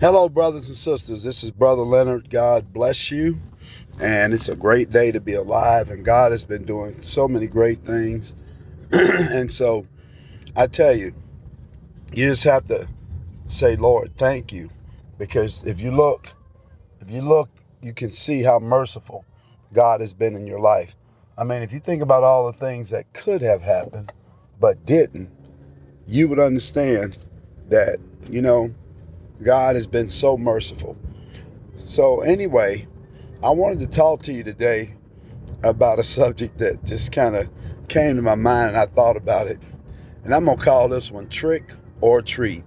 Hello, brothers and sisters. This is Brother Leonard. God bless you. And it's a great day to be alive. And God has been doing so many great things. and so I tell you, you just have to say, Lord, thank you. Because if you look, if you look, you can see how merciful God has been in your life. I mean, if you think about all the things that could have happened but didn't, you would understand that, you know, God has been so merciful. So, anyway, I wanted to talk to you today about a subject that just kind of came to my mind and I thought about it. And I'm going to call this one Trick or Treat.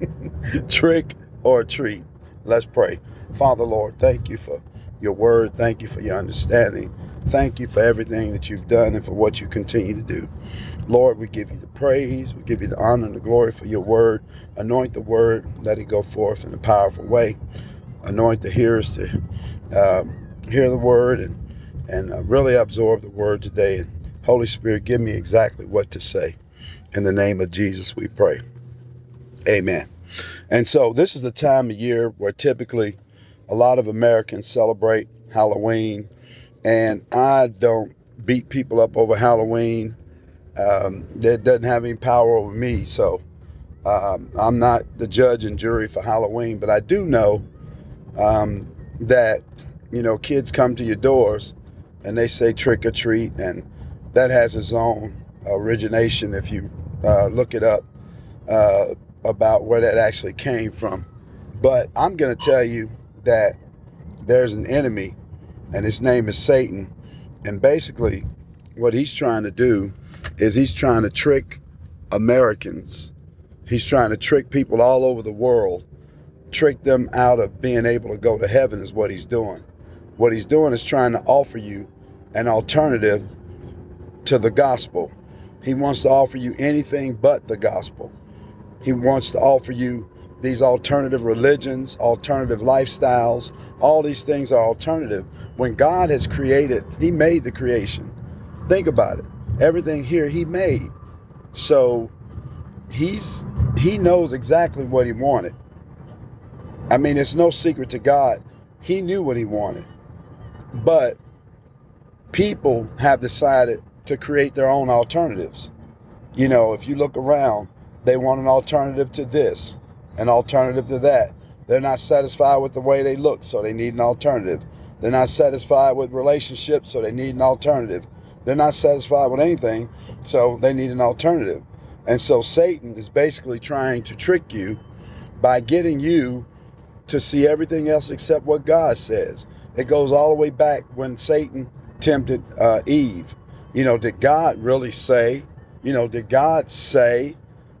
trick or Treat. Let's pray. Father, Lord, thank you for your word. Thank you for your understanding. Thank you for everything that you've done and for what you continue to do. Lord, we give you the praise, we give you the honor and the glory for your word. Anoint the word, let it go forth in a powerful way. Anoint the hearers to um, hear the word and and uh, really absorb the word today. And Holy Spirit, give me exactly what to say. In the name of Jesus, we pray. Amen. And so this is the time of year where typically a lot of Americans celebrate Halloween, and I don't beat people up over Halloween. Um, that doesn't have any power over me, so um, I'm not the judge and jury for Halloween. But I do know um, that you know kids come to your doors and they say trick or treat, and that has its own origination if you uh, look it up uh, about where that actually came from. But I'm going to tell you that there's an enemy, and his name is Satan. And basically, what he's trying to do is he's trying to trick Americans. He's trying to trick people all over the world, trick them out of being able to go to heaven, is what he's doing. What he's doing is trying to offer you an alternative to the gospel. He wants to offer you anything but the gospel. He wants to offer you these alternative religions, alternative lifestyles. All these things are alternative. When God has created, He made the creation. Think about it. Everything here He made. So He's He knows exactly what He wanted. I mean, it's no secret to God. He knew what He wanted. But people have decided to create their own alternatives. You know, if you look around, they want an alternative to this, an alternative to that. They're not satisfied with the way they look, so they need an alternative. They're not satisfied with relationships, so they need an alternative. They're not satisfied with anything, so they need an alternative. And so Satan is basically trying to trick you by getting you to see everything else except what God says. It goes all the way back when Satan tempted uh, Eve. You know, did God really say, you know, did God say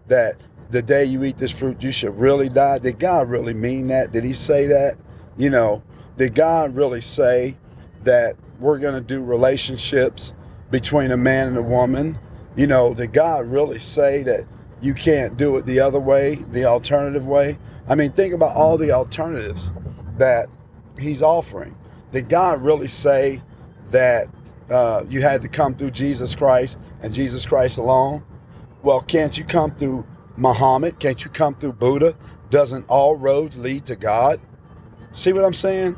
that the day you eat this fruit, you should really die? Did God really mean that? Did he say that? You know, did God really say that we're going to do relationships between a man and a woman? You know, did God really say that you can't do it the other way, the alternative way? I mean, think about all the alternatives that he's offering. Did God really say that uh, you had to come through Jesus Christ and Jesus Christ alone? Well, can't you come through Muhammad? Can't you come through Buddha? Doesn't all roads lead to God? See what I'm saying?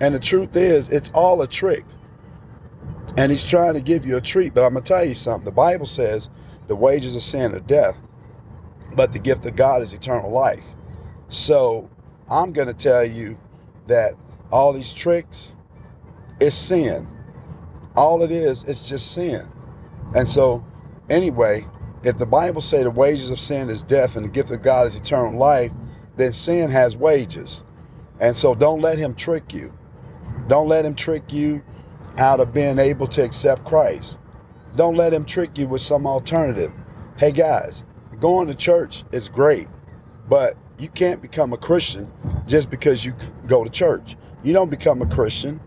And the truth is, it's all a trick. And he's trying to give you a treat. But I'm going to tell you something. The Bible says the wages of sin are death, but the gift of God is eternal life. So I'm going to tell you that all these tricks is sin. All it is, it's just sin. And so, anyway, if the Bible say the wages of sin is death and the gift of God is eternal life, then sin has wages. And so don't let him trick you. Don't let him trick you out of being able to accept Christ. Don't let him trick you with some alternative. Hey guys, going to church is great, but you can't become a Christian just because you go to church. You don't become a Christian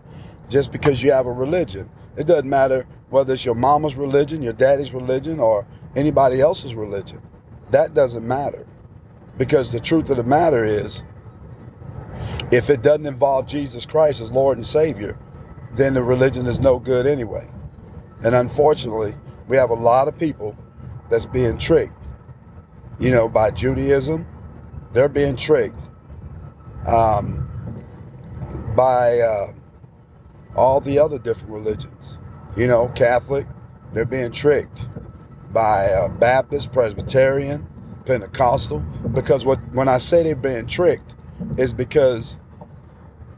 just because you have a religion. It doesn't matter whether it's your mama's religion, your daddy's religion, or anybody else's religion. That doesn't matter. Because the truth of the matter is, if it doesn't involve Jesus Christ as Lord and Savior, then the religion is no good anyway. And unfortunately, we have a lot of people that's being tricked, you know, by Judaism. They're being tricked um, by uh, all the other different religions. You know, Catholic, they're being tricked by Baptist, Presbyterian, Pentecostal. Because what when I say they're being tricked, is because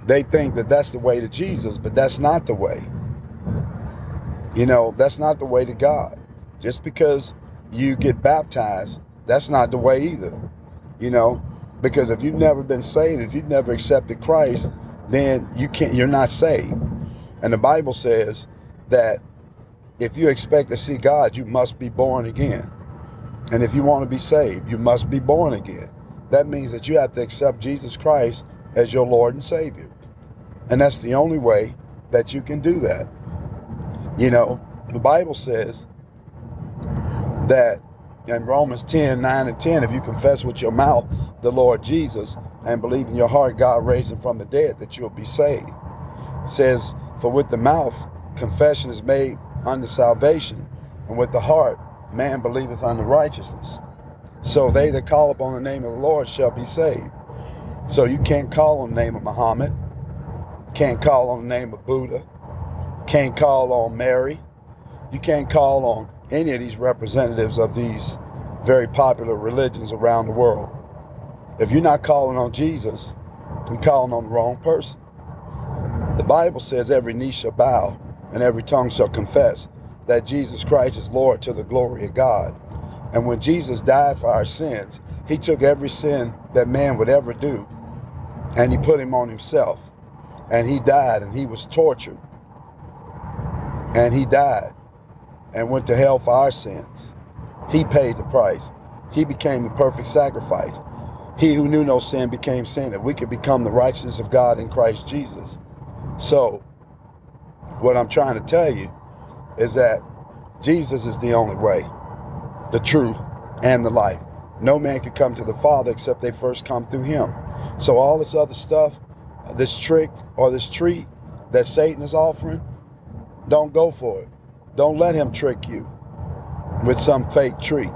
they think that that's the way to Jesus, but that's not the way. You know, that's not the way to God. Just because you get baptized, that's not the way either. You know, because if you've never been saved, if you've never accepted Christ, then you can't you're not saved. And the Bible says that if you expect to see God, you must be born again. And if you want to be saved, you must be born again. That means that you have to accept Jesus Christ as your Lord and Savior. And that's the only way that you can do that. You know, the Bible says that in Romans 10 9 and 10, if you confess with your mouth the Lord Jesus and believe in your heart God raised him from the dead, that you'll be saved. It says, For with the mouth confession is made unto salvation, and with the heart man believeth unto righteousness. So they that call upon the name of the Lord shall be saved. So you can't call on the name of Muhammad, can't call on the name of Buddha, can't call on Mary, you can't call on any of these representatives of these very popular religions around the world. If you're not calling on Jesus, you're calling on the wrong person. The Bible says every knee shall bow and every tongue shall confess that Jesus Christ is Lord to the glory of God. And when Jesus died for our sins, he took every sin that man would ever do and he put him on himself. And he died and he was tortured. And he died and went to hell for our sins. He paid the price. He became the perfect sacrifice. He who knew no sin became sin that we could become the righteousness of God in Christ Jesus. So, what I'm trying to tell you is that Jesus is the only way, the truth, and the life. No man can come to the Father except they first come through him. So all this other stuff, this trick or this treat that Satan is offering, don't go for it. Don't let him trick you with some fake treat.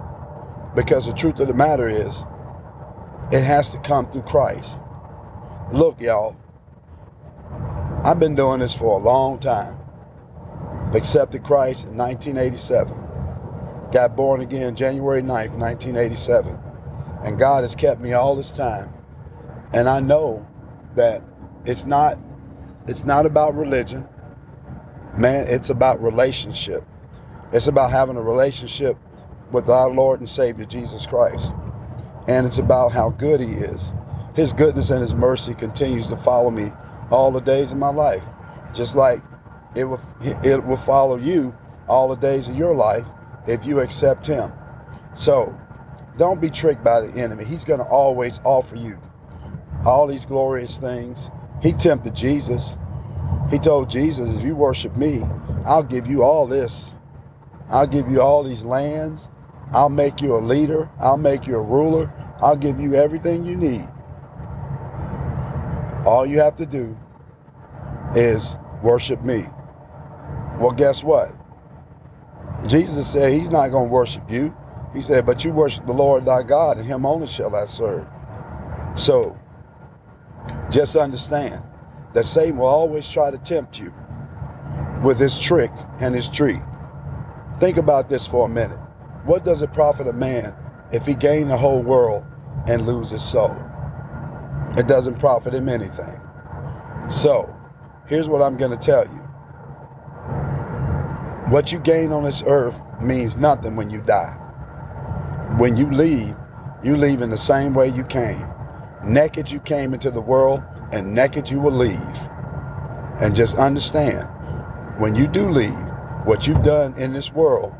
Because the truth of the matter is, it has to come through Christ. Look, y'all, I've been doing this for a long time. Accepted Christ in 1987. Got born again January 9th, 1987. And God has kept me all this time. And I know that it's not it's not about religion. Man, it's about relationship. It's about having a relationship with our Lord and Savior Jesus Christ. And it's about how good he is. His goodness and his mercy continues to follow me all the days of my life. Just like it will it will follow you all the days of your life if you accept him. So, don't be tricked by the enemy. He's going to always offer you all these glorious things. He tempted Jesus. He told Jesus, if you worship me, I'll give you all this. I'll give you all these lands. I'll make you a leader. I'll make you a ruler. I'll give you everything you need. All you have to do is worship me. Well, guess what? Jesus said he's not going to worship you. He said, but you worship the Lord thy God, and him only shall I serve. So, just understand that Satan will always try to tempt you with his trick and his treat. Think about this for a minute. What does it profit a man if he gain the whole world and lose his soul? It doesn't profit him anything. So, here's what I'm going to tell you. What you gain on this earth means nothing when you die. When you leave, you leave in the same way you came. Naked you came into the world, and naked you will leave. And just understand, when you do leave, what you've done in this world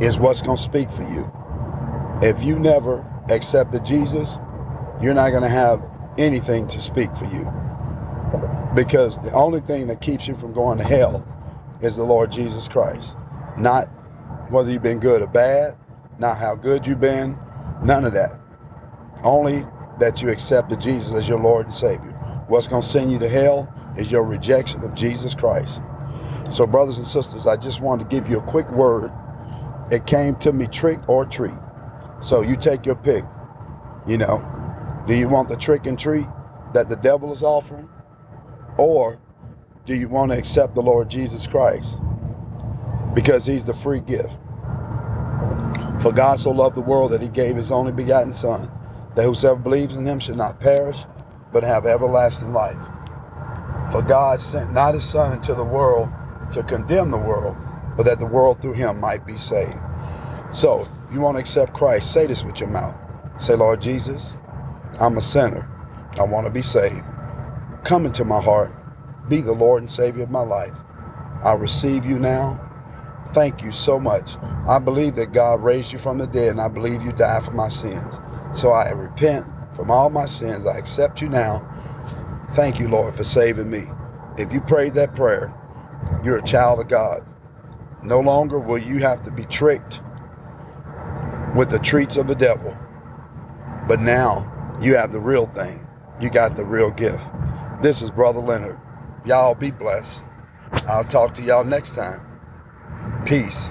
is what's going to speak for you. If you never accepted Jesus, you're not going to have anything to speak for you. Because the only thing that keeps you from going to hell is the Lord Jesus Christ. Not whether you've been good or bad, not how good you've been, none of that. Only that you accepted Jesus as your Lord and Savior. What's going to send you to hell is your rejection of Jesus Christ. So, brothers and sisters, I just wanted to give you a quick word. It came to me trick or treat. So, you take your pick. You know, do you want the trick and treat that the devil is offering? Or do you want to accept the Lord Jesus Christ? Because he's the free gift. For God so loved the world that he gave his only begotten Son, that whosoever believes in him should not perish, but have everlasting life. For God sent not his Son into the world to condemn the world, but that the world through him might be saved. So, if you want to accept Christ, say this with your mouth. Say, Lord Jesus, I'm a sinner. I want to be saved. Come into my heart. Be the Lord and Savior of my life. I receive you now. Thank you so much. I believe that God raised you from the dead, and I believe you died for my sins. So I repent from all my sins. I accept you now. Thank you, Lord, for saving me. If you prayed that prayer, you're a child of God. No longer will you have to be tricked with the treats of the devil. But now you have the real thing. You got the real gift. This is Brother Leonard. Y'all be blessed. I'll talk to y'all next time. Peace.